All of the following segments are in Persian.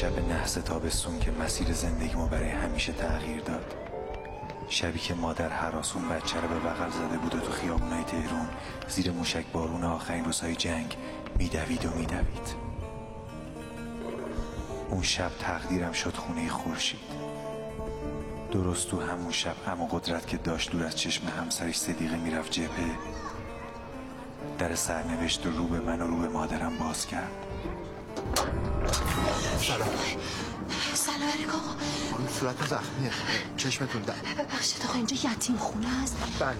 شب نحس تابستون که مسیر زندگیمو برای همیشه تغییر داد. شبی که مادر حراسون بچه رو به بغل زده بود و تو خیابونای تهرون زیر موشک بارون آخرین روزهای جنگ میدوید و میدوید. اون شب تقدیرم شد خونه خورشید. درست تو همون شب اما قدرت که داشت دور از چشم همسرش صدیقه می‌رفت جبهه در سرنوشت رو به من و رو به مادرم باز کرد. سلام. سلام. علیکم. اون صورت زخمیه. چشمتون در ببخشید آقا اینجا یتیم خونه است. بله.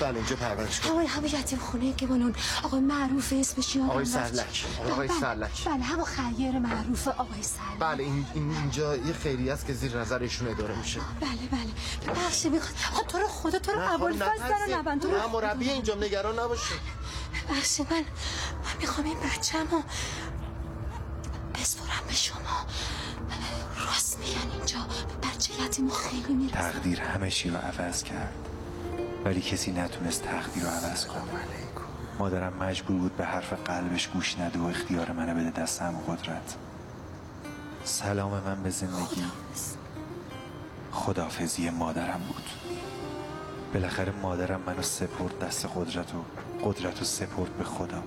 بله اینجا پرورش کن آقای همه یتیم خونه که اون آقای معروف اسمش یادم آقای. سرلک. آقای بله، سرلک. بله همون خیر معروف آقای سرلک. بله این, این اینجا یه خیری است که زیر نظر ایشون اداره میشه. بله بله. ببخشید می‌خواد آقا تو رو خدا تو رو اول نترسید. دارن نبند. تو رو مربی اینجا نگران نباشه ببخشید من من می‌خوام این بچه‌مو شما. راست میگن اینجا. بچه یتیمو خیلی می‌رسه. تقدیر همه چی رو عوض کرد. ولی کسی نتونست تقدیر رو عوض کنه. مادرم مجبور بود به حرف قلبش گوش نده و اختیار منو بده دستم و قدرت. سلام من به زندگی. خدافزی مادرم بود. بالاخره مادرم منو سپرد دست قدرت و قدرت و سپرد به خدا.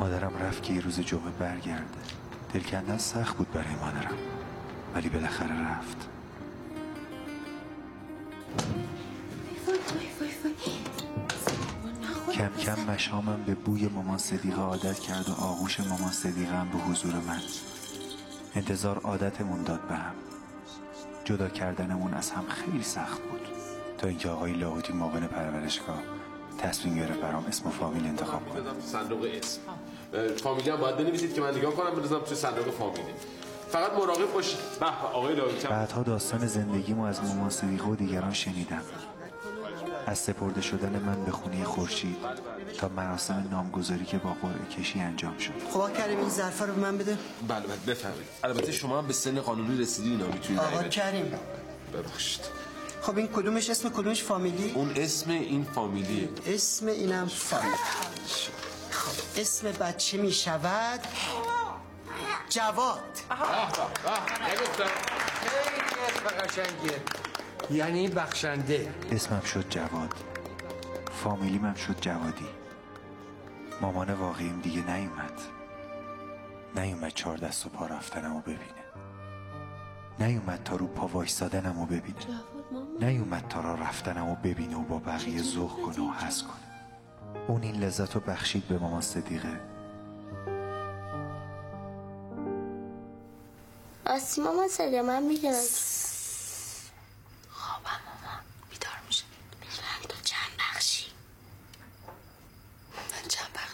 مادرم رفت که یه روز جمعه برگرده. دل کندن سخت بود برای مادرم. ولی بالاخره رفت. کم کم مشامم به بوی مامان صدیقه عادت کرد و آغوش مامان صدیقه به حضور من. انتظار عادتمون داد به هم. جدا کردنمون از هم خیلی سخت بود. تا اینکه آقای لاهوتی معاون پرورشگاه تصمیم گرفت برام اسم و فامیل انتخاب تو صندوق اسم فامیلی هم باید بنویسید که من نگاه کنم بزنم توی صندوق فامیلی. فقط مراقب باشید. به به، آقای لاویتم بعدها داستان زندگیمو از مامان صدیقه و دیگران شنیدم. از سپرده شدن من به خونه خورشید تا مراسم نامگذاری که با قرعه کشی انجام شد. خب کریم این ظرفا رو به من بده. بله بله بفرمایید. البته شما هم به سن قانونی رسیدین اینا می‌تونید آقا کریم. ببخشید. خب این کدومش اسم کدومش فامیلی؟ اون اسم این فامیلیه. اسم اینم فامیلی. خب اسم بچه می شود جواد نگفتم. خیلی اسم قشنگیه. یعنی بخشنده. اسمم شد جواد. فامیلیم هم شد جوادی. مامان واقعیم دیگه نیومد. نیومد چهار دست و پا رفتنم و ببینه. نیومد تا رو پا وایستادنم و ببینه نیومد تا را رفتنم و ببینه و با بقیه ذوق کنه و حس کنه. اون این لذت رو بخشید به مامان صدیقه. آسی ماما صدا من میگم خوابم ماما بیدار میشه. میفهم تو چند بخشی؟ من چند بخشم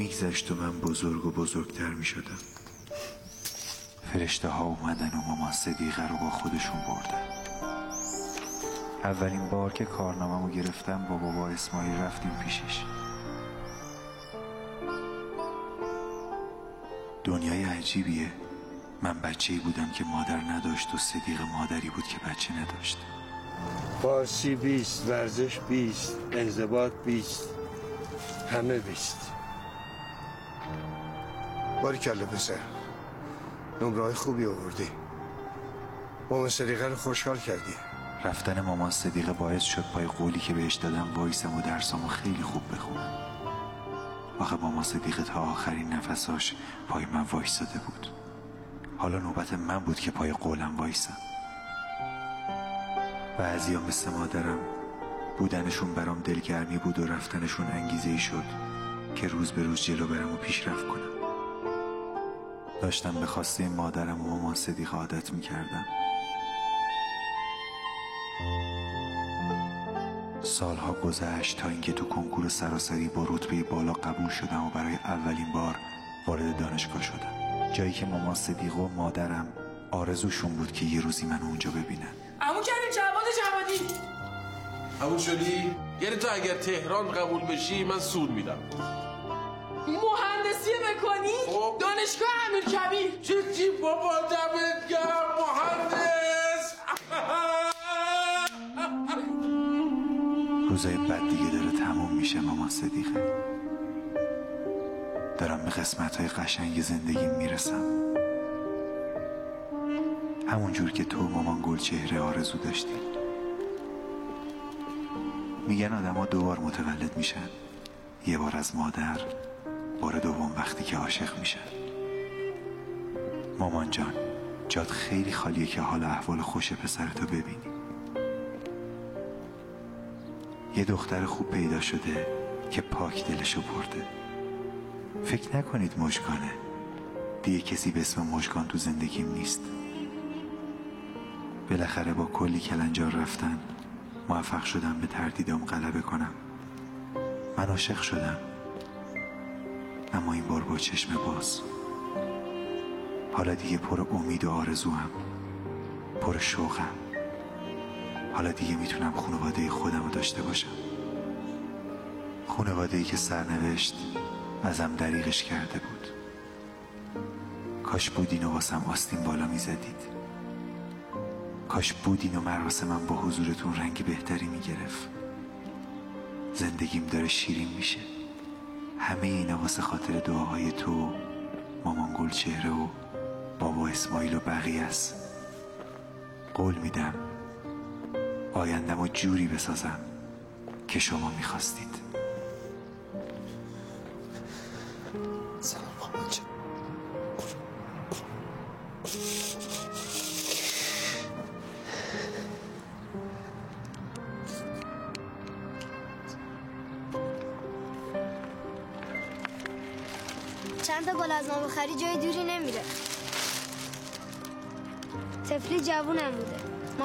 میگذشت و من بزرگ و بزرگتر می‌شدم. فرشته ها اومدن و مامان صدیقه رو با خودشون بردن. اولین بار که کارنامه گرفتم با بابا اسماعیل رفتیم پیشش. دنیای عجیبیه. من بچه بودم که مادر نداشت و صدیق مادری بود که بچه نداشت. فارسی بیست ورزش بیست انضباط بیست همه بیست. باری کله پسر. نمره های خوبی آوردی. مامان صدیقه رو خوشحال کردی. رفتن مامان صدیقه باعث شد پای قولی که بهش دادم وایسم و درسامو خیلی خوب بخونم. آخه مامان صدیقه تا آخرین نفساش پای من وایستاده بود. حالا نوبت من بود که پای قولم وایسم. بعضیا مثل مادرم بودنشون برام دلگرمی بود و رفتنشون انگیزه ای شد که روز به روز جلو برم و پیشرفت کنم. داشتم به خواسته مادرم و مامان صدیقه عادت می‌کردم. سالها گذشت تا اینکه تو کنکور سراسری با رتبه بالا قبول شدم و برای اولین بار وارد دانشگاه شدم. جایی که مامان صدیق و مادرم آرزوشون بود که یه روزی منو اونجا ببینن. امو کریم جواد جوادی. قبول شدی؟ یعنی تو اگر تهران قبول بشی من سود میدم. دانشگاه امیر کبیر. چه چی بابا دمت گرم مهندس. روزای بد دیگه داره تموم میشه مامان صدیقه. دارم به قسمت های قشنگ زندگیم می‌رسم. همون جور که تو مامان گل چهره آرزو داشتی میگن آدما دوبار متولد میشن. یه بار از مادر بار دوم وقتی که عاشق میشن. مامان جان جاد خیلی خالیه که حال احوال خوش پسرتو ببینی. یه دختر خوب پیدا شده که پاک دلشو برده. فکر نکنید مشکانه دیگه کسی به اسم مشکان تو زندگیم نیست. بالاخره با کلی کلنجار رفتن موفق شدم به تردیدام غلبه کنم. من عاشق شدم. اما این بار با چشم باز. حالا دیگه پر امید و آرزو هم پر شوقم. حالا دیگه می‌تونم خانواده خودم رو داشته باشم. خانواده ای که سرنوشت ازم دریغش کرده بود. کاش بودین و واسم آستین بالا می‌زدید. کاش بودین و مراسمم با حضورتون رنگ بهتری می‌گرفت. زندگیم داره شیرین میشه. همه اینا واسه خاطر دعاهای تو مامان گل چهره و بابا اسماعیل و بقیه است. قول میدم آیندم و جوری بسازم که شما می‌خواستید.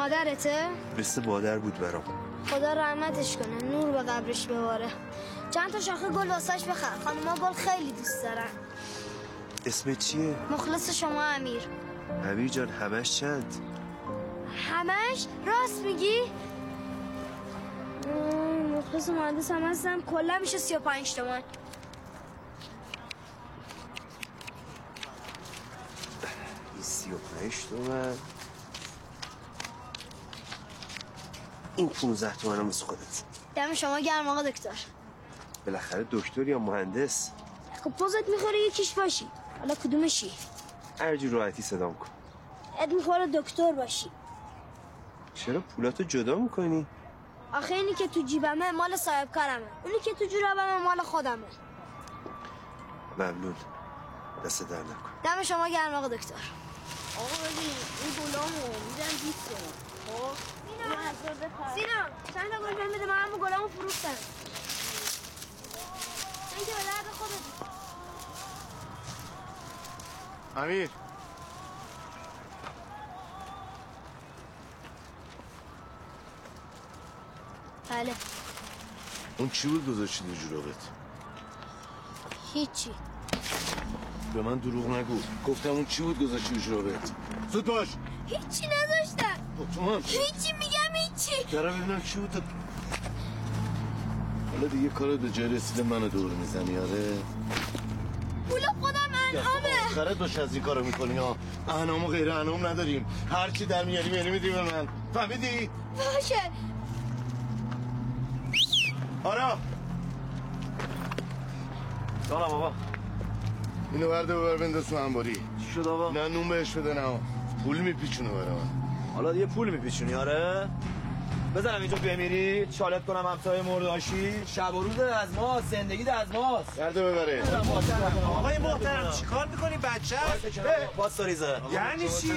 مادرته؟ مثل مادر بود برام. خدا رحمتش کنه نور به قبرش بباره. چند تا شاخه گل واسش بخر. خانوما گل خیلی دوست دارن. اسم چیه؟ مخلص شما امیر. امیر جان همش چند؟ همش؟ راست میگی؟ مخلص مهندس هم هستم کلا میشه سی و پنج تومن سی و پنج تومن. این پونزه تومن هم خودت. دم شما گرم آقا دکتر. بالاخره دکتر یا مهندس؟ خب پوزت می‌خوره یکیش باشی. حالا کدومشی؟ هر جور راحتی صدام کن اد می‌خوره دکتر باشی. چرا پولاتو جدا می‌کنی؟ آخه اینی که تو جیبمه مال صاحب کارمه اونی که تو جوربمه مال خودمه. ممنون. دست در نکن. دم شما گرم آقا دکتر. آقا ببین این گلامو میدن 20 تومن. خب؟ سینا چند تا گل بهم بده؟ من همون گلامو فروختم. این که به درد خودت امیر. بله. اون چی بود گذاشتی تو جورابت هیچی. به من دروغ نگو. گفتم اون چی بود گذاشتی تو جورابت زود باش هیچی نداشتم خب تو هیچی میگم هیچی درم ببینم چی بود. حالا دیگه کار به جای رسیده منو دور می‌زنی آره؟ پول خودم انعامه. آخره دوش از این کارو می‌کنی ها انعام و غیر انعام نداریم. هر چی در میاریم یعنی میدی به من. فهمیدی؟ باشه. آرا سلام بابا اینو برده ببر بنداز تو انباری. چی شد آقا؟ نه نون بهش بده نه پول میپیچونه برای من. حالا دیگه پول میپیچونی آره؟ بزنم اینجا بمیری. چالت کنم همسایه مرداشی شب و روز از ما زندگی از ماست برده ببره آقای محترم چیکار می‌کنی بچه؟ باز ریزه یعنی چی؟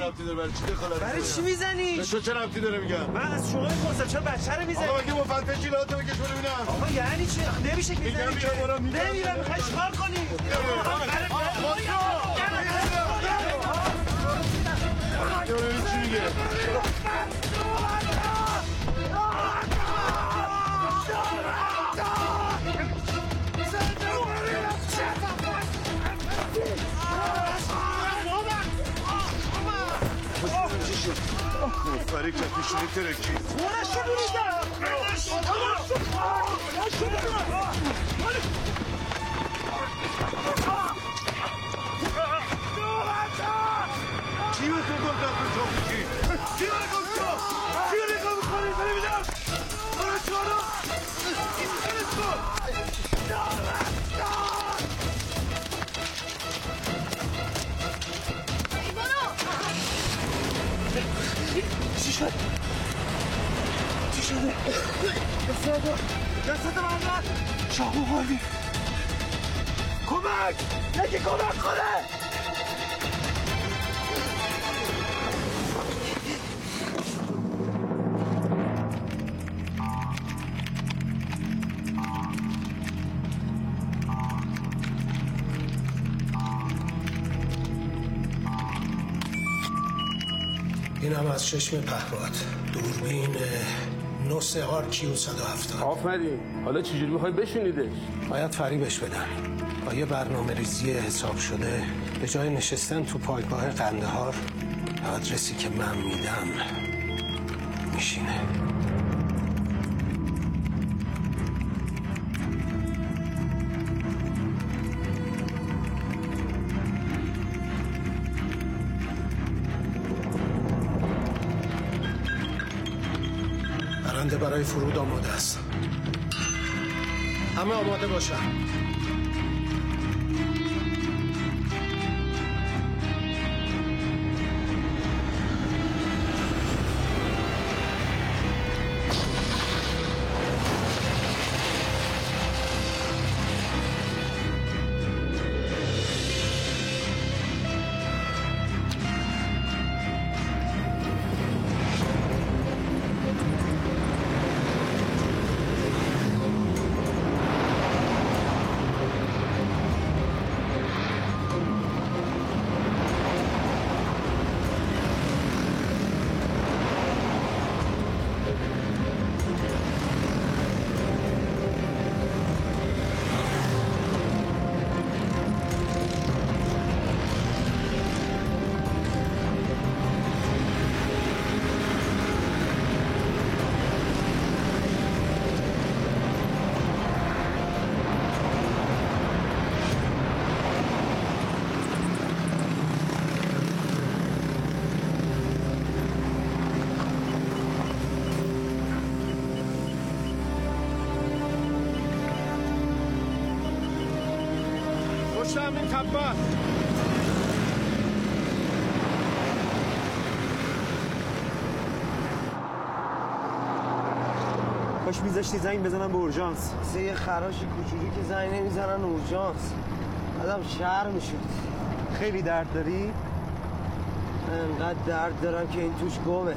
برای چی می‌زنی؟ به تو چه ربطی داره میگم؟ من از شما می‌پرسم چرا بچه رو می‌زنی؟ آقا اگه مفتش لاتو بکش برو ببینم. آقا یعنی چی؟ نمیشه که می‌زنی. نمیرم می‌خوای چیکار کنی؟ چی میگه مفری کفیشونی ترکی چی به تو گفتم تو تو میگی؟ چی به تو گفتم؟ چی به تو می‌کنی؟ بری بیدم برو چارو چی شد؟ چی شده؟ دستتو دستتو بردار شاهو کمک یکی کمک کنه اینم از چشم پهباد دوربین نوس آر کیو 170 آفرین. حالا چجوری می‌خوای بشونیدش باید فریبش بدن با یه برنامه ریزی حساب شده به جای نشستن تو پایگاه قندهار آدرسی که من میدم میشینه. برای فرود آماده است. همه آماده باشن. تپه کاش میذاشتی زنگ بزنم به اورژانس. سه یه خراش کوچولو که زنگ نمی‌زنن اورژانس. آدم شهر می‌شد خیلی درد داری؟ انقدر درد دارم که این توش گمه.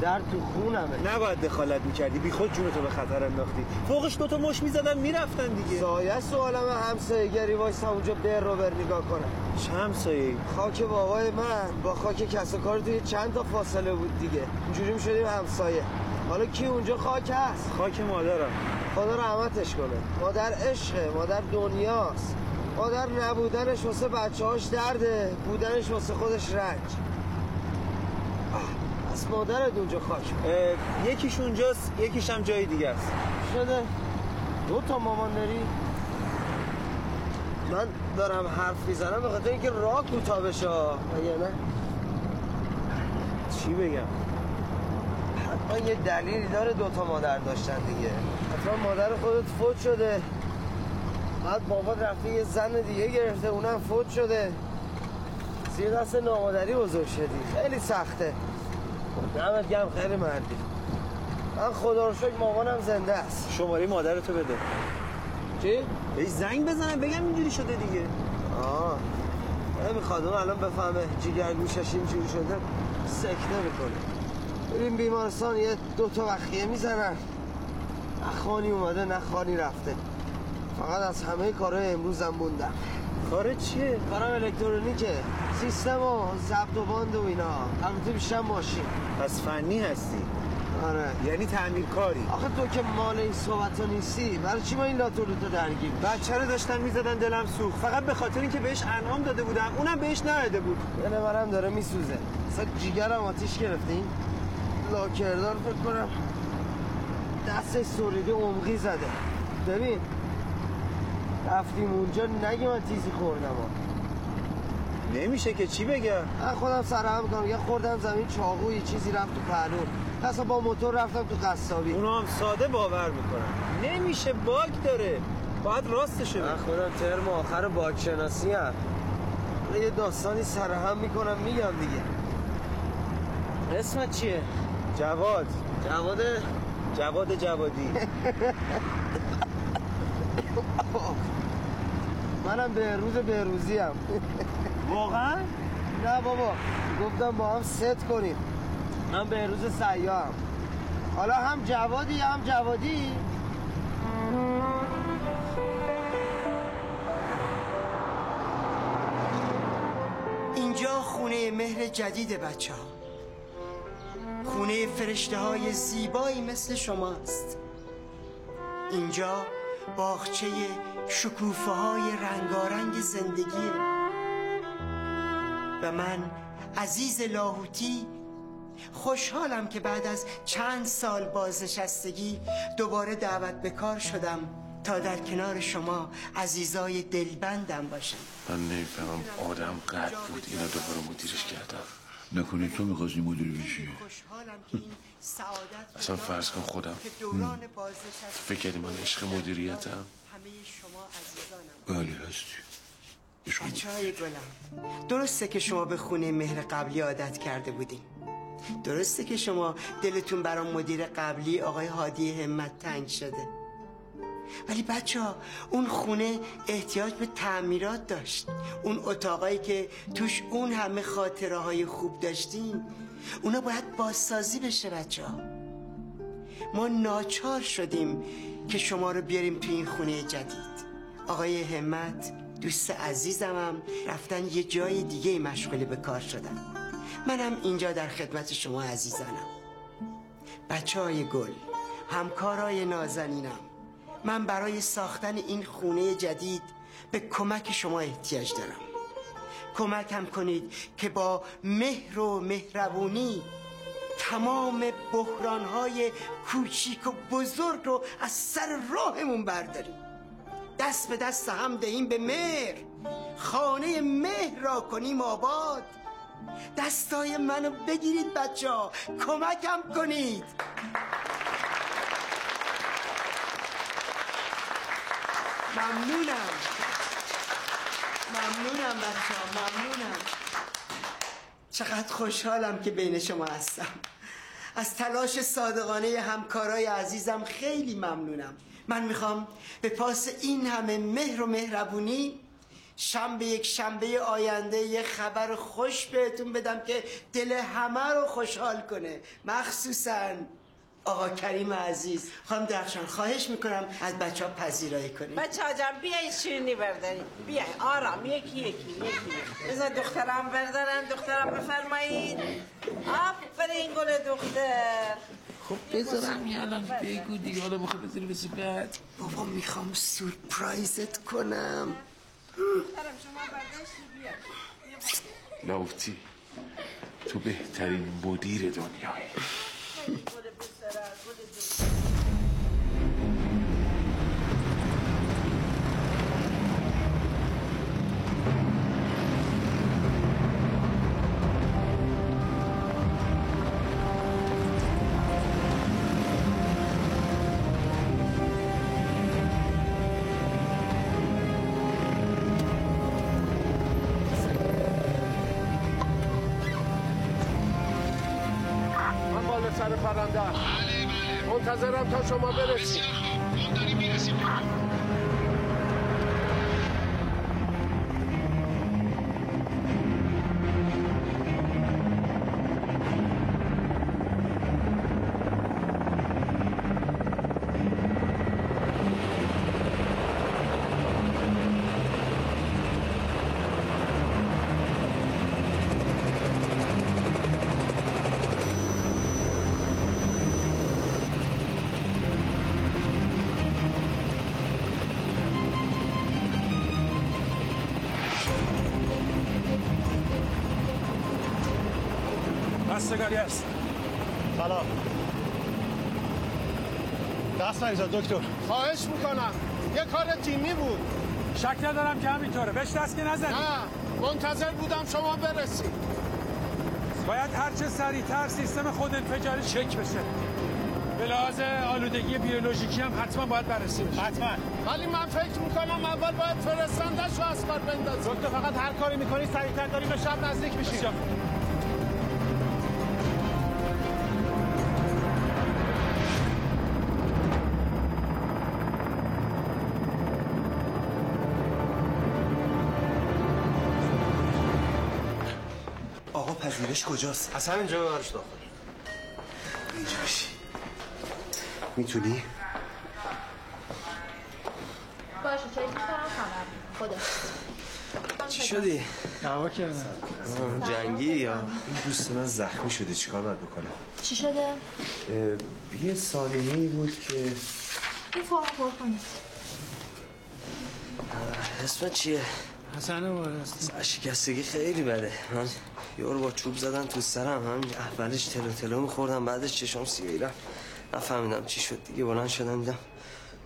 درد تو خونمه. نباید دخالت می‌کردی. بی خود جونتو به خطر انداختی. فوقش دوتا مش می‌زدن می‌رفتن دیگه. سایه سوالم همسایه گری وایس اونجا بر رو بر نگاه کنم. چه همسایه خاک بابای من. با خاک کس و کار توی چند تا فاصله بود دیگه. اینجوری می شدیم همسایه. حالا کی اونجا خاک هست؟ خاک مادرم. خدا رحمتش کنه. مادر عشقه مادر دنیاست. مادر نبودنش واسه بچه هاش درده بودنش واسه خودش رنج. پس مادرت اونجا خاک یکیش اونجاست یکیش هم جای دیگه است. شده. دو تا مامان داری؟ من دارم حرف می‌زنم به خاطر اینکه راه کوتاه بشه اگه نه. چی بگم؟ حتما یه دلیلی داره دوتا مادر داشتن دیگه. حتما مادر خودت فوت شده. بعد بابا رفته یه زن دیگه گرفته اونم فوت شده. زیر دست نامادری بزرگ شدی. خیلی سخته. دمت گم خیلی مردی. من خدا رو شکر مامانم زنده است. شماره مادرتو بده. چی؟ بهش زنگ بزنم بگم اینجوری شده دیگه. آه. نمی‌خواد اون الان بفهمه جیگر گوشش اینجوری شده سکته می‌کنه. بریم بیمارستان یه دوتا وقیه می‌زنن. نه خانی اومده نه خانی رفته. فقط از همه کارهای امروزم موندم. کار چیه؟ کارم الکترونیکه. سیستم و ضبط و باند و اینا. البته بیشتر ماشین. پس فنی هستی. آره. یعنی تعمیر کاری آخه تو که مال این صحبت نیستی برای چی ما این لاتو تو درگیر؟ بچه رو داشتن می‌زدن دلم سوخت. فقط به خاطر اینکه بهش انعام داده بودم اونم بهش نداده بود. دل منم داره میسوزه. اصلا جیگرم آتیش گرفتین لاکردار فکر کنم دستش سوریده عمقی زده. ببین رفتیم اونجا نگی من تیزی خوردم. ها. نمیشه که چی بگم؟ من خودم سرهم کنم یه خوردم زمین چاقو یه چیزی رفت تو پهلو اصلا با موتور رفتم تو قصابی. اونا هم ساده باور می‌کنن. نمیشه باگ داره. باید راستشو من. خودم ترم آخر باگ شناسی هم یه داستانی سرهم می‌کنم میگم دیگه. اسمت چیه؟ جواد. جواد؟ جواد جوادی. منم به روز بهروزی هم واقعا؟ نه بابا گفتم با هم ست کنیم. من به روز سیام حالا هم جوادی هم جوادی؟ اینجا خونه مهر جدید بچه ها خونه فرشته های زیبایی مثل شماست. اینجا باغچه شکوفه های رنگارنگ زندگیه. و من عزیز لاهوتی خوشحالم که بعد از چند سال بازنشستگی دوباره دعوت به کار شدم تا در کنار شما عزیزای دلبندم باشم. من نمی‌فهمم. آدم قد بود. اینا دوباره مدیرش کردم. نکنی تو می‌خواستی مدیر بشی؟ خوشحالم که این سعادت اصلا فرض کن خودم. فکر کردی من عشق مدیریتم؟ همه شما عزیزانم. بله هستی. بچه های گلم درسته که شما به خونه مهر قبلی عادت کرده بودین. درسته که شما دلتون برای مدیر قبلی آقای هادی همت تنگ شده. ولی بچه ها اون خونه احتیاج به تعمیرات داشت. اون اتاقایی که توش اون همه خاطره های خوب داشتین اونا باید بازسازی بشه بچه ها. ما ناچار شدیم که شما رو بیاریم تو این خونه جدید. آقای همت دوست عزیزمم رفتن یه جای دیگه مشغول به کار شدن. منم اینجا در خدمت شما عزیزانم. بچه های گل همکارای نازنینم من برای ساختن این خونه جدید به کمک شما احتیاج دارم. کمکم کنید که با مهر و مهربونی تمام بحرانهای کوچیک و بزرگ رو از سر راهمون برداریم. دست به دست هم دهیم به مهر. خانه مهر را کنیم آباد. دستای منو بگیرید بچه ها. کمکم کنید. ممنونم. ممنونم بچه ها. ممنونم. چقدر خوشحالم که بین شما هستم. از تلاش صادقانه همکارای عزیزم خیلی ممنونم. من می‌خوام به پاس این همه مهر و مهربونی شنبه یک شنبه آینده یه خبر خوش بهتون بدم که دل همه رو خوشحال کنه. مخصوصا آقا کریم عزیز. خانم درخشان خواهش می‌کنم از بچه ها پذیرایی کنیم بچه ها جان بیاین شیرینی برداریم بیاین آرام. یکی یکی یکی. بذار دخترم بردارن دخترم بفرمایید. آفرین گل دختر. خب بذارم یه الان بگو دیگه حالا بخواه بذاری بسی بعد بابا می‌خوام سورپرایزت کنم. لاوتی تو بهترین مدیر دنیایی. منتظرم تا خواستگاری است سلام. دست نریزد دکتر. خواهش می‌کنم. یه کار تیمی بود. شک ندارم که همینطوره. بهش دست که نزنی. نه منتظر بودم شما برسید. باید هرچه سریعتر سیستم خود انفجاری چک بشه. به لحاظ آلودگی بیولوژیکی هم حتما باید بررسی بشه. حتما. ولی من فکر می‌کنم اول باید فرستندش رو از کار بندازیم. دکتر فقط هر کاری می‌کنی سریعتر داریم به شب نزدیک میشیم پذیرش کجاست؟ از همینجا ببرش داخل اینجا بشی می‌تونی؟ باشه چه خبر خدا چی شدی؟ دعوا کردن جنگی یا این دوست من زخمی شده چیکار باید بکنم؟ چی شده؟ یه سالمه ای بود که این فرم پر کنید اسم چیه؟ حسن وارسته شکستگی خیلی بده. من یارو با چوب زدن تو سرم هم اولش تلو تلو میخوردم بعدش چشام سیاهی رفت. نفهمیدم چی شد دیگه بلند شدم دیدم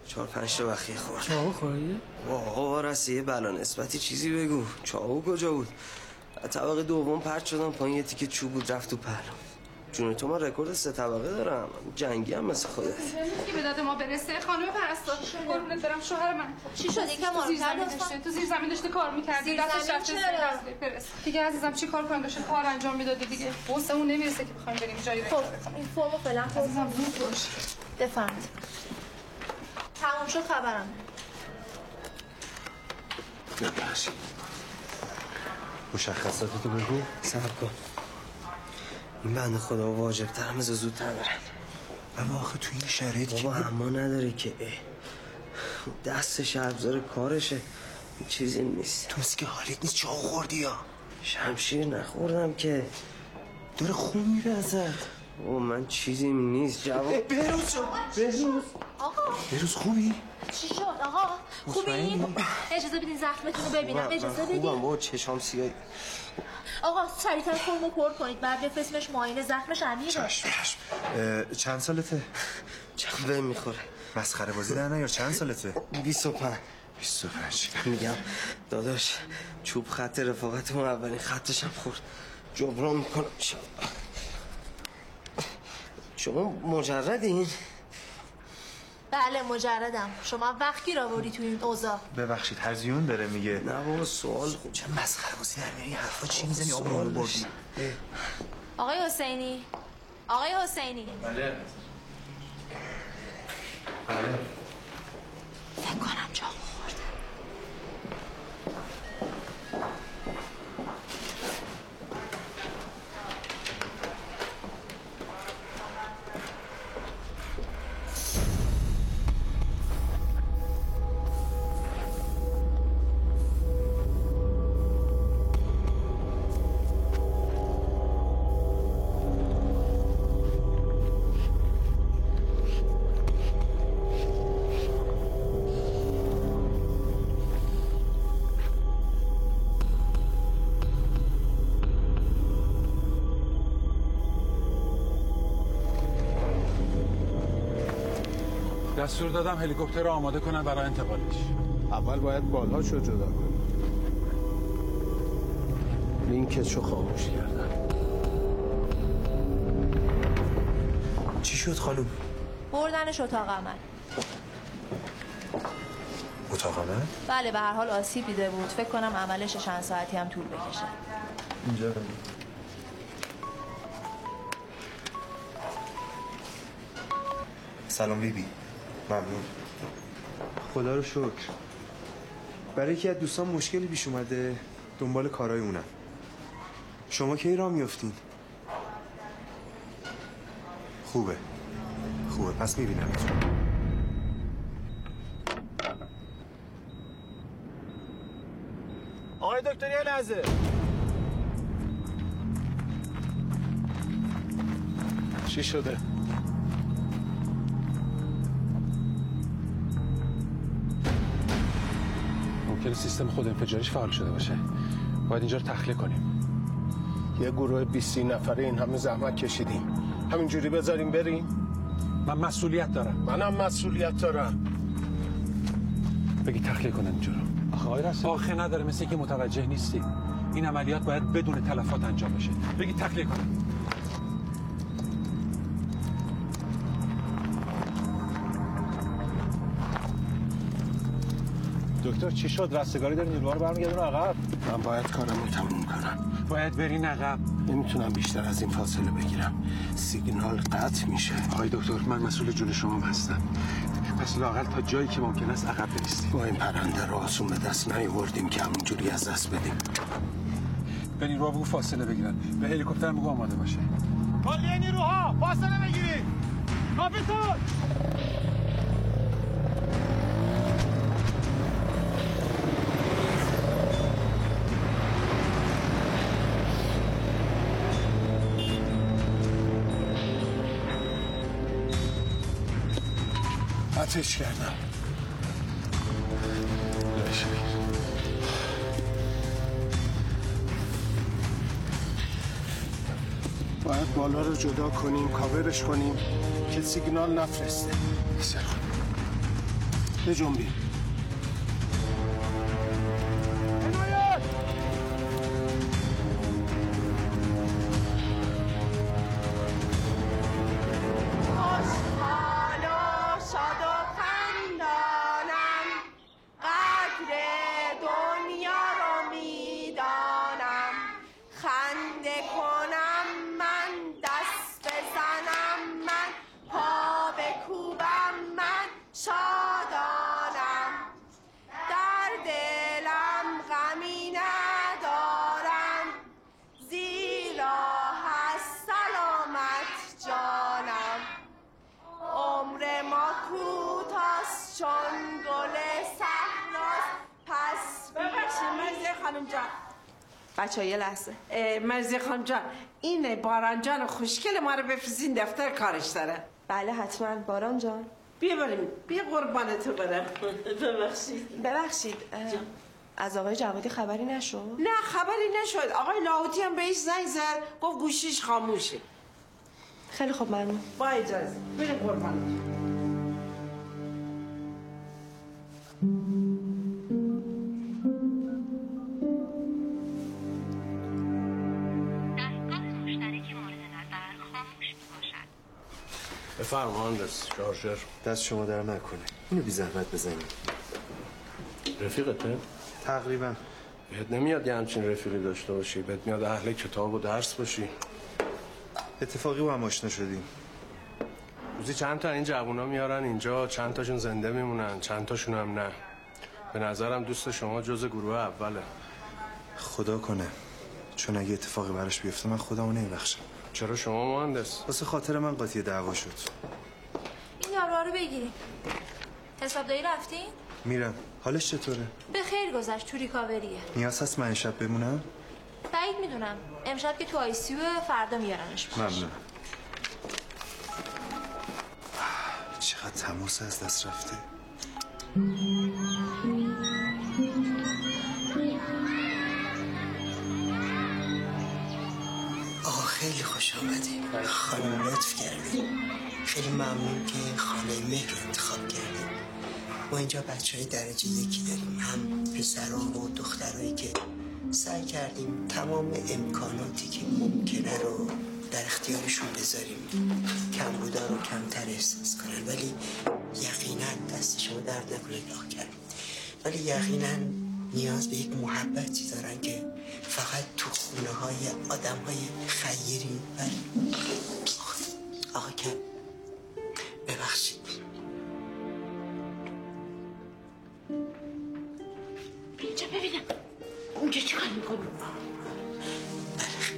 چهار پنج تا بخیه خورد. چاقو خوردی؟ آقا وارسی یه بلا نسبتی چیزی بگو. چاقو کجا بود؟ از طبقه دوم پرت شدم پایین یه تیکه چوب بود رفت تو پرم جون تو من رکورد سه طبقه دارم. جنگی هم مثل خودت. که به داد ما برسه؟ خانم پرستار قربونت برم. شوهر من. چی شد؟ یکم تو آروم زیر تر زمین لطفاً. داشته تو زیر زمین داشته کار می‌کردی. دست برس دیگه عزیزم چی کار کنیم داشته کار انجام می‌دادی دیگه. واسه اون نمی‌رسه که بخوایم بریم جایی خب این فرمو فعلا پر عزیزم زود باش. بفرمایید. تموم شد خبرم. ببخشید. مشخصاتتو بگو. صبر کن. این بنده خدا واجب ترم از زودتر برن. اما آخه تو این شرایط بابا اما نداره که. دستش ابزار کارشه. چیزی نیست. تو که حالیت نیست چاقو خوردی یا؟ شمشیر نخوردم که داره خون میره ازت. او من چیزی نیست جواب. بهروز شد. بهروز. آقا. بهروز خوبی؟ چی شد؟ آقا خوبی؟ اجازه بدین زخمتون رو ببینم. اجازه خوبم. بدین؟ بابا چشام سیاهی. آقا سریعتر فرمو پر کنید. بعد بفرستمش معاینه زخمش عمیقه. اه، چند سالته؟ چند به می‌خوره؟ مسخره بازی در نیار. چند سالته؟ 25 25 میگم؟ داداش چوب خط رفاقتمون اولین خطش هم خورد. جبران می‌کنم. شما مجردین؟ بله مجردم. شما وقت گیر آوردی تو این اوضاع. ببخشید هزیون داره میگه. نه بابا سوال خوب. چه مسخره بازی در میاری حرفا. چی می‌زنی؟ آبرو بردی. آقای حسینی. آقای حسینی. بله بله. فکر کنم جا دستور دادم هلیکوپتر رو آماده کنن برای انتقالش. اول باید بالهاشو جدا کنی. لینکشو خاموش کردن. چی شد خانم؟ بردنش اتاق عمل. اتاق عمل؟ بله به هر حال آسیب دیده بود. فکر کنم عملش چند ساعتی هم طول بکشه. اینجا. سلام بیبی. ممنون. خدا رو شکر. برای یکی از دوستان مشکلی پیش اومده. دنبال کارای اونم. شما کی را میفتین خوبه. خوبه. پس می‌بینم. آقای دکتر یه لحظه چی شده؟ ممکنه سیستم خود انفجاریش فعال شده باشه. باید اینجا رو تخلیه کنیم. یه گروه 20 نفره این همه زحمت کشیدیم. همینجوری بذاریم بریم؟ من مسئولیت دارم. منم مسئولیت دارم. بگی تخلیه کنن اینجا رو. آخه آقای رسول آخه نداره مثل که متوجه نیستی. این عملیات باید بدون تلفات انجام بشه. بگی تخلیه کنن. دکتر چی شد؟ رستگاری داری نیروها رو برمیگردونه عقب من باید کارمو تموم کنم. باید برین عقب. نمی‌تونم بیشتر از این فاصله بگیرم. سیگنال قطع میشه. آقای دکتر من مسئول جون شما هستم. پس لاقل تا جایی که ممکن است عقب بریستیم ما این پرنده رو آسون به دست نیاوردیم که همونجوری از دست بدیم. به نیروها بگو فاصله بگیرن. به هلیکوپتر بگو آماده باشه. کلیه نیروها فاصله بگیرید. کاپیتان! آتش کردم. باید بالا رو جدا کنیم کاورش کنیم که سیگنال نفرسته. بسیار خوب بجنبی این باران جان خوشگل ما رو بفرستین دفتر کارش داره. بله حتما. باران جان. بیا بریم. بیا قربانتو برم. ببخشید. ببخشید. از آقای جوادی خبری نشد؟ نه خبری نشد. آقای لاهوتی هم بهش زنگ زد. گفت گوشیش خاموشه. خیلی خوب ممنون. با اجازه. بریم قربانتو بفرم مهندس شارژر. دست شما در نکنه. اینو بی زحمت بزنید رفیقته؟ تقریبا. بهت نمیاد یه همچین رفیقی داشته باشی. بهت میاد اهل کتاب و درس باشی. اتفاقی با هم آشنا شدیم. روزی چند تا این جوونا میارن اینجا چند تاشون زنده میمونن چند تاشون هم نه. به نظرم دوست شما جز گروه اوله. خدا کنه. چون اگه اتفاقی براش بیفته من خودمو نمیبخشم. چرا شما مهندس؟ واسه خاطر من قاطی دعوا شد. این یارو رو بگیریم. حسابداری رفتین؟ میرم. حالش چطوره؟ به خیر گذشت تو ریکاوریه نیاز هست من شب بمونم؟ بعید می‌دونم. امشب که تو آی سی فردا میارنش ممنون. چقدر تماس از دست رفته. آمدیم خانم لطف کردیم خیلی ممنون که خانه مهر انتخاب کردیم ما اینجا بچه های درجه یکی داریم. هم پسران و دخترایی که سعی کردیم تمام امکاناتی که ممکنه رو در اختیارشون بذاریم کم بودا رو کمتر احساس کنن. ولی یقینا دست شما درد نکنه کردیم. ولی یقینا نیاز به یک محبتی دارن که فقط تو خونه های آدم های خیری. بله آقا کم. ببخشید. اینجا ببینم. اونجا چیکار می‌کنی؟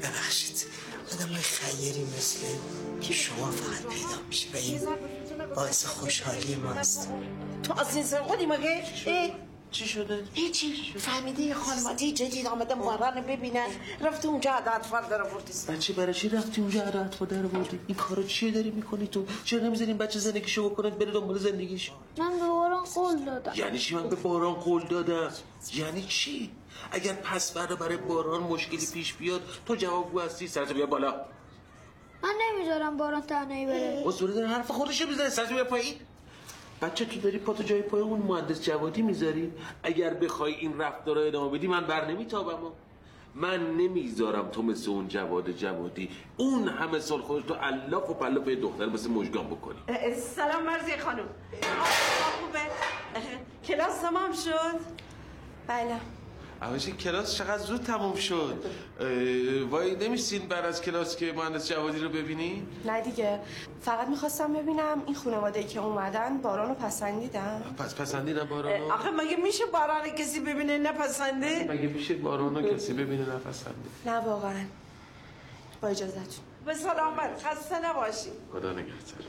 ببخشید. آدم های خیری مثل که شما فقط پیدا میشه و این باعث خوشحالی ماست. تو از این سرقودی مگه؟ چی شده؟ هیچی. فهمیده یه خانواده جدید آمده مارن ببینن. رفته اونجا عدد فرد در آوردی بچه برای چی رفتی اونجا عدد در آوردی؟ این کارو چیه داری می‌کنی تو؟ چرا نمی‌ذاریم بچه زندگیشو بکنه بره دنبال زندگیش؟ من به باران قول دادم. یعنی چی من به باران قول دادم؟ یعنی چی؟ اگر پس فردا برای باران مشکلی پیش بیاد تو جوابگو هستی سرتو بیا بالا. من نمی‌ذارم باران تنهایی بره. حضوری داره حرف خودشو می‌زنه سرتو بیا پایین. بچه تو داری پاتو جای پای اون مهندس جوادی می‌ذاری؟ اگر بخوای این رفتار رو ادامه بدی من بر نمیتابم. من نمی‌ذارم تو مثل اون جواد جوادی. اون همه سال خودش تو الاف و پلاف یه دختر مثل مژگان بکنی. سلام مرزی خانم. آه، خوبه؟ کلاس تمام شد؟ بله. اواجی کلاس چقدر زود تموم شد؟ وای نمیستین بعد از کلاس که مهندس جوادی رو ببینی؟ نه دیگه. فقط می‌خواستم ببینم این خانواده که اومدن باران رو پسندیدن. پس پسندی بارانو؟ آخه مگه میشه باران کسی ببینه نپسنده مگه میشه بارانو کسی ببینه نپسنده نه واقعا. با اجازتون به سلامت خسته نباشی خدا نگهدار.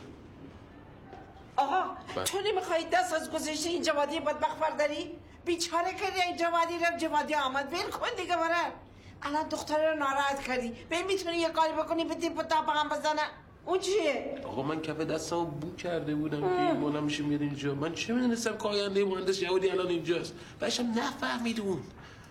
آقا بله. تو نمی‌خوای دست از گذشته این جوادی بدبخت برداری؟ بیچاره کردی این جوادی رو جوادی آمد. ول کن دیگه بره الان دختر رو ناراحت کردی. به می‌تونی یه کاری بکنی و تاپ هم بزنه. اون چیه؟ آقا من کف دستمو بو کرده بودم که این بلند میشه میاد اینجا. من چه می‌دونستم که آینده مهندس جوادی الان اینجاست؟ باشم نفهمید اون.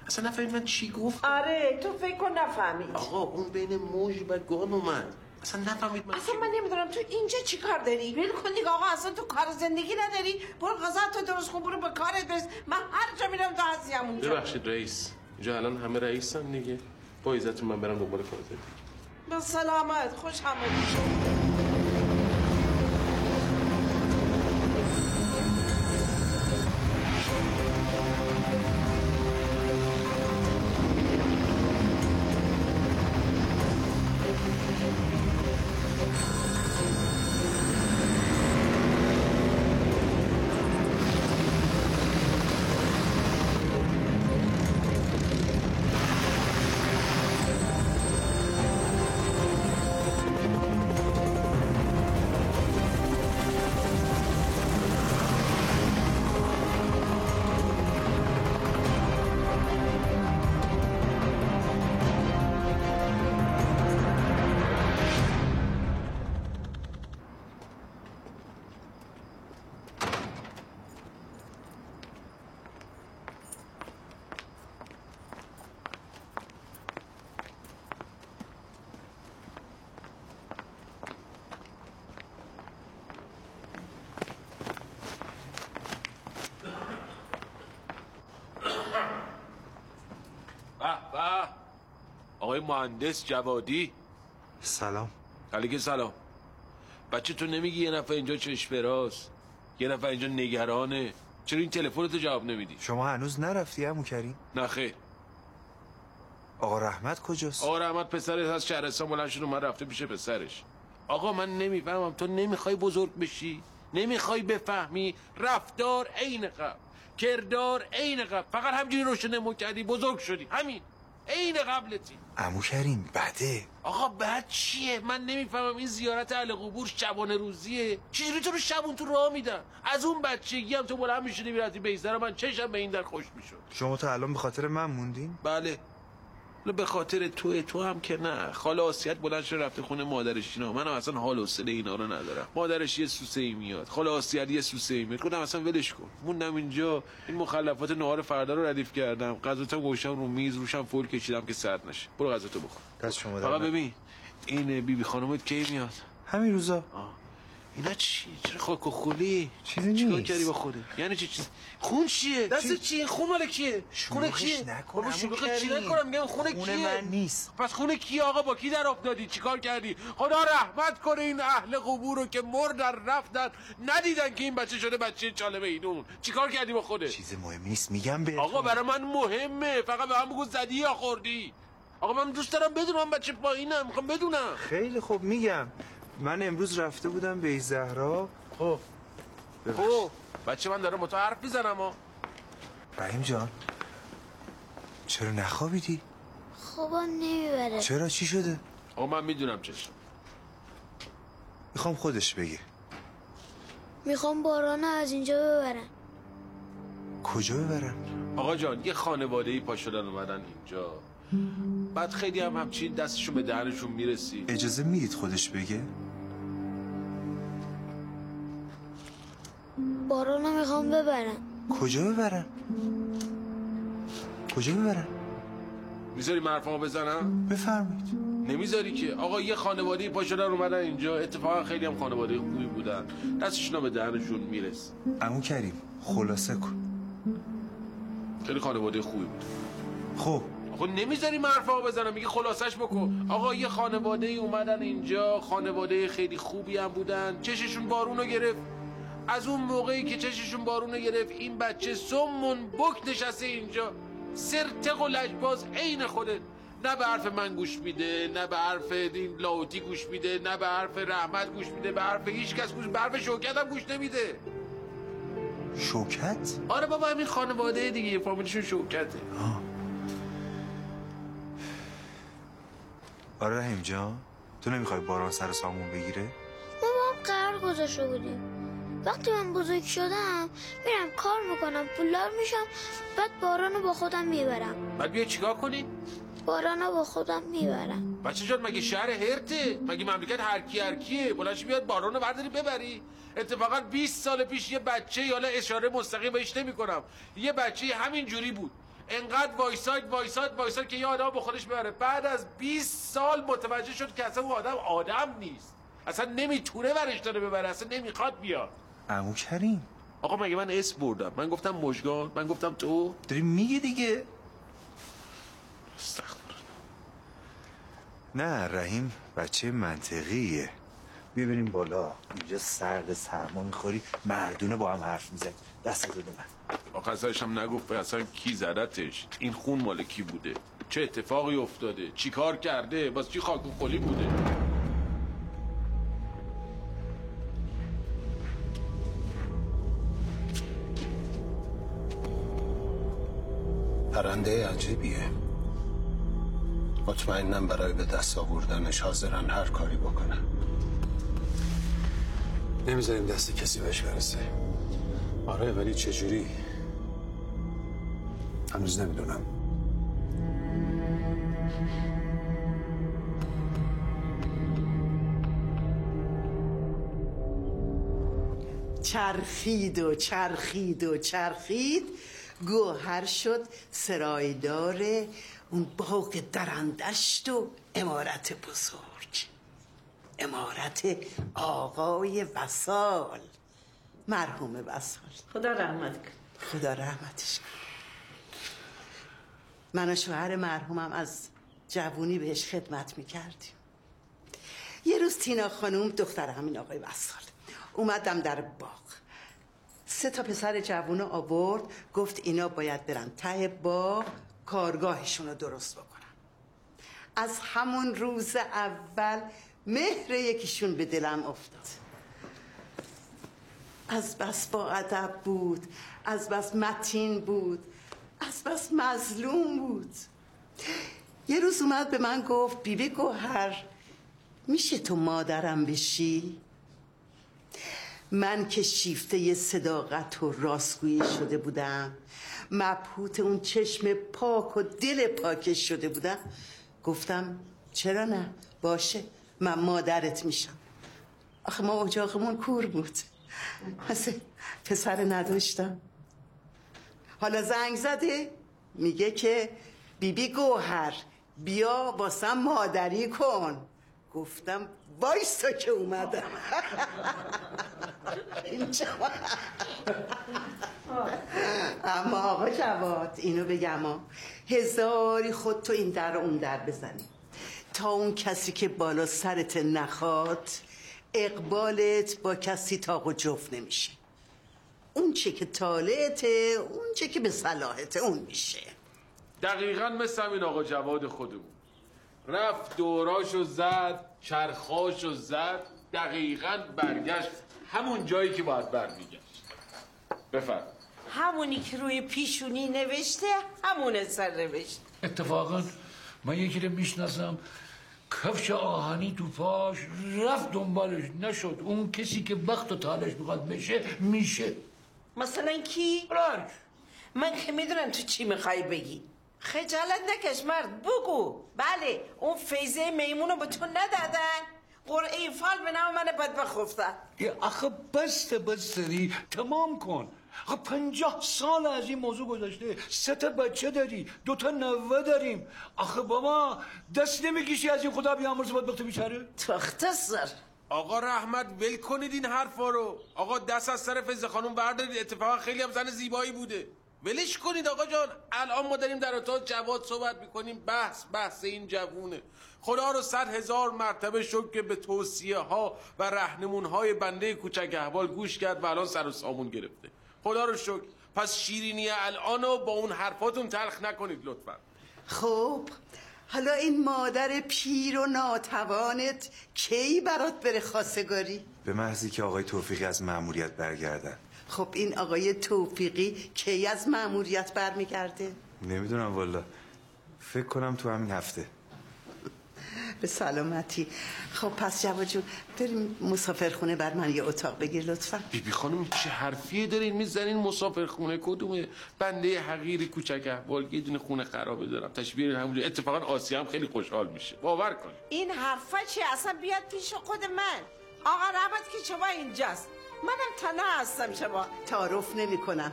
اصلا نفهمید من چی گفت آره تو فکر کن نفهمید. آقا اون بین موج و گان اومد. اصلا نفهمید من اصلا من نمی‌دونم. تو اینجا چی کار داری؟ ول کن دیگه آقا اصلا تو کار زندگی نداری. برو غذا تو درست کن برو به کارت برس. من هر جا میرم تو هستی همونجا ببخشید رئیس. اینجا الان همه رئیسن دیگه. با عزتون من برم دنبال کار زندگی. به سلامت. خوش آمدی شما آقای مهندس جوادی. سلام. علیک سلام. بچه تو نمیگی یه نفر اینجا چشپراست یه نفر اینجا نگرانه. چرا این تلفنتو جواب نمیدی؟ شما هنوز نرفتی عمو کریم؟ نه خیر. آقا رحمت کجاست؟ آقا رحمت پسرش از شهرستان بلند شد اومد رفته پیش پسرش. آقا من نمی‌فهمم تو نمی‌خوای بزرگ بشی؟ نمی‌خوای بفهمی؟ رفتار عین قبل کردار عین قبل. فقط همجوری روشن کردی بزرگ شدی. همین. عین قبلتی. عمو کریم بده. آقا بعد چیه؟ من نمی‌فهمم این زیارت اهل قبور شبانه روزیه. چجوری تو رو شبون تو راه میدن؟ از اون بچگی هم تو بلند می‌شدی می‌رفتی بیزدر من چشم به این در خوش می‌شد. شما تا الان به خاطر من موندین؟ بله. به خاطر تو تو هم که نه. خاله آسیت بلند شده رفته خونه مادرش اینا. منم اصلا حال و حوصله اینا رو ندارم. مادرش یه سوسه ای میاد. خاله آسیت یه سوسه ای میاد. گفتم اصلا ولش کن. موندم اینجا این مخلفات نهار فردا رو ردیف کردم. غذاتم گوشم رو میز روشم فول کشیدم که سرد نشه. برو غذاتو بخور. دست شما فقط. ببین این بیبی بی خانومت کی میاد؟ همین روزا. اینا چی؟ چرا خاک و خولی چیزی چیکار. کردی با خودت؟ یعنی چی؟ چیز خون چیه؟ دست چی؟ چیه؟ خون مال کیه؟ خونه شلوغش کیه؟ بابا عمو شلوغش چی. نکنم؟ میگم خونه خونه کیه؟ من نیست. پس خونه کیه آقا؟ با کی در افتادی؟ چیکار کردی؟ خدا رحمت کنه این اهل قبور رو که مردن رفتن ندیدن که این بچه شده بچه چاله ایدون چیکار کردی با خودت؟ چیز مهم نیست میگم به آقا برای من مهمه. فقط به من بگو زدی یا خوردی. آقا من دوست دارم بدونم بچه پایینم می‌خوام بدونم. خیلی خوب میگم. من امروز رفته بودم به زهرا. خب. خب. بچه من دارم با تو حرف می‌زنم ها رحیم جان چرا نخوابیدی؟ خوابم نمی‌بره. چرا؟ چی شده؟ آقا من می‌دونم چشم. می‌خوام خودش بگه. می‌خوام باران از اینجا ببرن کجا ببرن؟ آقا جان یه خانواده ای پا شدن اومدن اینجا. بعد خیلی هم همچین دستشون به دهنشون می‌رسی. اجازه می‌دید خودش بگه؟ باران رو می‌خوام ببرن کجا ببرن؟ کجا ببرن می‌ذاری مرفا بزنم؟ بفرمایید. نمی‌ذاری که؟ آقا یه خانواده پا شدن اومدن اینجا. اتفاقا خیلی هم خانواده خوبی بودن. دستشون به دهنشون میرس. امو کریم خلاصه کن. خیلی خانواده خوبی بود. خب. خب نمی‌ذاری مرفا بزنم میگه خلاصش بکن. آقا یه خانواده ای اومدن اینجا خانواده خیلی خوبی هم بودن. چششون بارونو گرفت. از اون موقعی که چششون بارونو گرفت این بچه سمون بک نشسته اینجا. سرتق و لجباز عین خوده نه به حرف من گوش میده نه به حرف این لاوتی گوش میده نه به حرف رحمت گوش میده به حرف هیچ کس گوش به حرف شوکت هم گوش نمیده. شوکت؟ آره بابا همین خانواده دیگه فامیلشون شوکته. آره رحیم جان تو نمی‌خوای باران سر سامون بگیره؟ ما با هم قرار گذاشته بودیم. وقتی من بزرگ شدم میرم کار می‌کنم پولدار میشم بعد بارانو با خودم می‌برم. بعد بیا چیکار کنی؟ بارانو با خودم می‌برم. بچه جان مگه شهر هرته؟ مگه مملکت هرکی هرکیه؟ بلند شی بیای بارانو برداری ببری. اتفاقا 20 سال پیش یه بچه حالا اشاره مستقیم بهش نمی کنم یه بچه همین جوری بود. انقدر وایساید وایساید وایساید که یه آدم با خودش ببره بعد از 20 سال متوجه شد که اصلا اون آدم آدم نیست. اصلا نمی‌تونه برش داره ببره اصلا نمی‌خواد بیاد. امو کریم. آقا مگه من اسم بردم؟ من گفتم مژگان من گفتم تو. داری میگه دیگه. نه رحیم بچه منطقیه. بیا بریم بالا. اینجا سرد سرما می‌خوری مردونه با هم حرف میزن دست بده من آخه هم نگفت اصلا کی زدتش. این خون مال کی بوده؟ چه اتفاقی افتاده؟ چی کار کرده؟ باز چی خاک و خلی بوده؟ پرنده عجیبیه. مطمئنم برای به دست آوردنش حاضرن هر کاری بکنن. نمی‌ذاریم دست کسی بهش برسه. آره ولی چجوری هنوز نمی‌دونم. چرخید و چرخید و چرخید گوهر شد سرایدار اون باغ درندشت و امارت بزرگ. امارت آقای وسال. مرحوم وسال خدا رحمت کن خدا رحمتش کن من و شوهر مرحومم از جوونی بهش خدمت می‌کردیم. یه روز تینا خانوم دختر همین آقای وسال اومدم در باغ. سه تا پسر جوون آورد گفت اینا باید برن ته باغ کارگاهشون رو درست بکنن. از همون روز اول مهر یکیشون به دلم افتاد. از بس با ادب بود از بس متین بود از بس مظلوم بود. یه روز اومد به من گفت بیبی گوهر میشه تو مادرم بشی؟ من که شیفته صداقت و راستگویی شده بودم مبهوت اون چشم پاک و دل پاکش شده بودم. گفتم چرا نه؟ باشه من مادرت میشم. آخه ما اجاقمون کور بود. مثل پسر نداشتم. حالا زنگ زده میگه که بیبی گوهر بیا باسم مادری کن. گفتم وایستا که اومدم. اینجا اما آقا جواد اینو بگم هزاری خود تو این در اون در بزنی. تا اون کسی که بالا سرت نخواد اقبالت با کسی تاق و جفت نمیشه. اون چه که طالعته اون چه که به صلاحته اون میشه. دقیقا مثل همین آقا جواد خودمون. رفت دوراشو زد چرخاشو زد دقیقا برگشت همون جایی که باید برمیگشت. بفرم همونی که روی پیشونی نوشته همون سر نوشت اتفاقا من یکی رو می‌شناسم. کفش آهنی تو پاش رفت دنبالش. نشد. اون کسی که وقت و تالش می‌خواد بشه میشه. مثلا کی؟ رنج من که می‌دونم تو چی می‌خوای بگی. خجالت نکش مرد. بگو. بله اون فیزه میمونو به تو ندادن. قرعه فال به نام من بدبخت افتاد آخه بسته بستری تمام کن. آقا پنجاه سال از این موضوع گذاشته سه تا بچه داری دو تا نوه داریم. آخه بابا دست نمی‌کشی از این خدا بیامرز باید بخت بیچاره. تختصر آقا رحمت ول کنید این حرفا رو. آقا دست از سر فز خانم بردارید. اتفاقا خیلی هم زن زیبایی بوده. ولش کنید آقا جان. الان ما داریم در اتاق جواد صحبت می‌کنیم. بحث بحث این جوونه. خدا رو صد هزار مرتبه شکر که به توصیه ها و رهنمون های بنده کوچک احوال گوش کرد و الان سر و سامون گرفته. خدا رو شکر. پس شیرینی الانو با اون حرفاتون تلخ نکنید لطفا. خب حالا این مادر پیر و ناتوانت کی برات بره خواستگاری؟ به محضی که آقای توفیقی از مأموریت برگردن. خب این آقای توفیقی کی از مأموریت برمیگرده؟ نمی‌دونم والا. فکر کنم تو همین هفته. به سلامتی. خب پس جواد جون بریم مسافرخونه بر من یه اتاق بگیر لطفا. بیبی خانم چه حرفیه دارین می‌زنین مسافر خونه کدومه؟ بنده حقیر کوچک احوال یه دونه خونه خرابه دارم. تشبیه همونجا. اتفاقا آسیا هم خیلی خوشحال میشه. باور کن. این حرفا چی؟ اصلا بیاد پیش خود من. آقا رحمت که شما اینجاست. منم تنها هستم شما. تعارف نمی کنم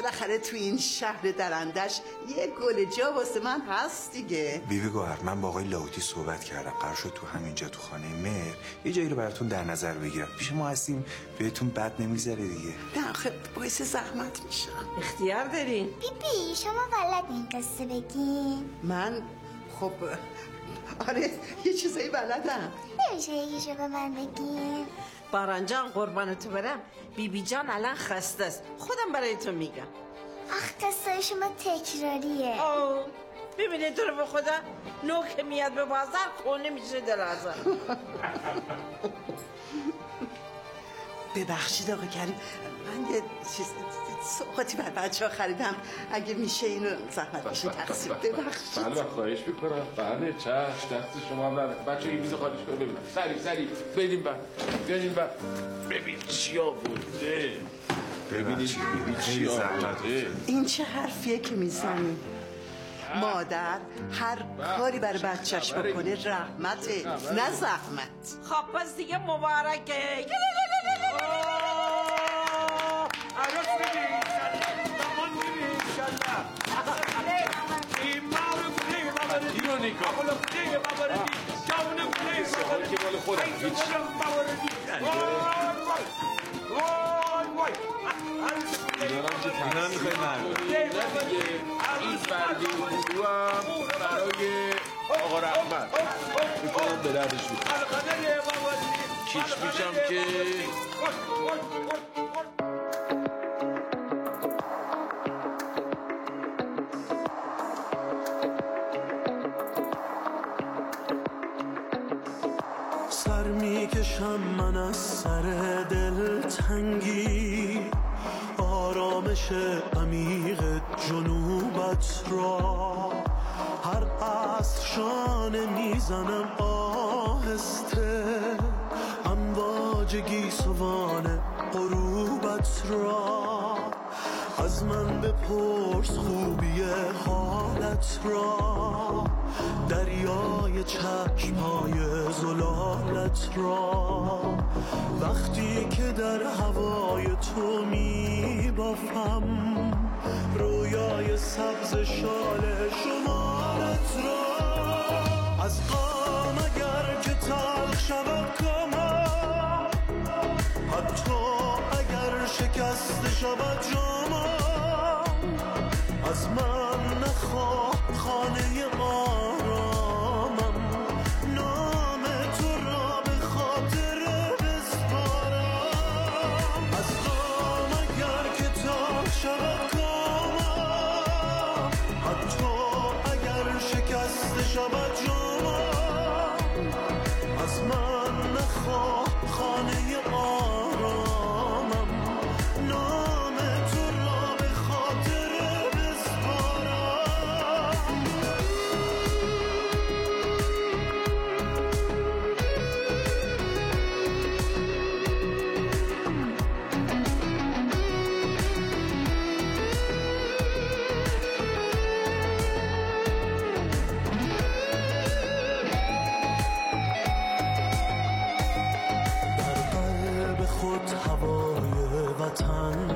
بالاخره تو این شهر درندش یه گل جا واسه من هست دیگه. بیبی گوهر من با آقای لاوتی صحبت کردم. قرار شد تو همینجا تو خانه مهر یه جایی رو براتون در نظر بگیرم. پیش ما هستیم بهتون بد نمیگذره دیگه. نه آخه باعث زحمت میشم. اختیار دارین؟ بیبی شما بلد این قصه بگین. من؟ خب آره یه چیزایی بلدم. نمیشه یکیشو به من بگین. بارانجان قربانتو برم. بیبی جان الان خسته است. خودم برای تو میگم. آخ قصه شما تکراریه. اوه ببینید تو رو به خدا نو که میاد به بازار خونه میشه دل ازم ببخشید آقا کریم. من یه چیز سوقاتی بر بچه ها خریدم. اگه میشه اینو زحمت میشه تقسیم ببخشید. بله خواهش می‌کنم. بله چشم دست شما هم نره. بچه این میز خالیش کنه. ببینم. سریع سریع بریم بر. بریم بر. ببین چی آورده. ببینید ببین چی آورده. این چه حرفیه که می‌زنی؟ مادر هر کاری برای بچهش بکنه رحمته نه زحمت. خب پس دیگه مبارکه. جانم بابردی وای وای می‌خوای این برگه بودو هم برای آقا رحمت. می‌کنم به دردش می‌کنم کیش میشم که می‌کشم من از سر دل تنگی. آرامش عمیق جنوبت را هر عصر شانه می‌زنم آهسته. امواج گیسوان غروبت را از من بپرس خوبی حالت را. دریای چشمهای زلالت را. وقتی که در هوای تو می بافم رویای سبز شال شمالت را. از قام اگر که تلخ شود کامم حتی اگر شکست شود جامم از من نخواه خانه آرامم در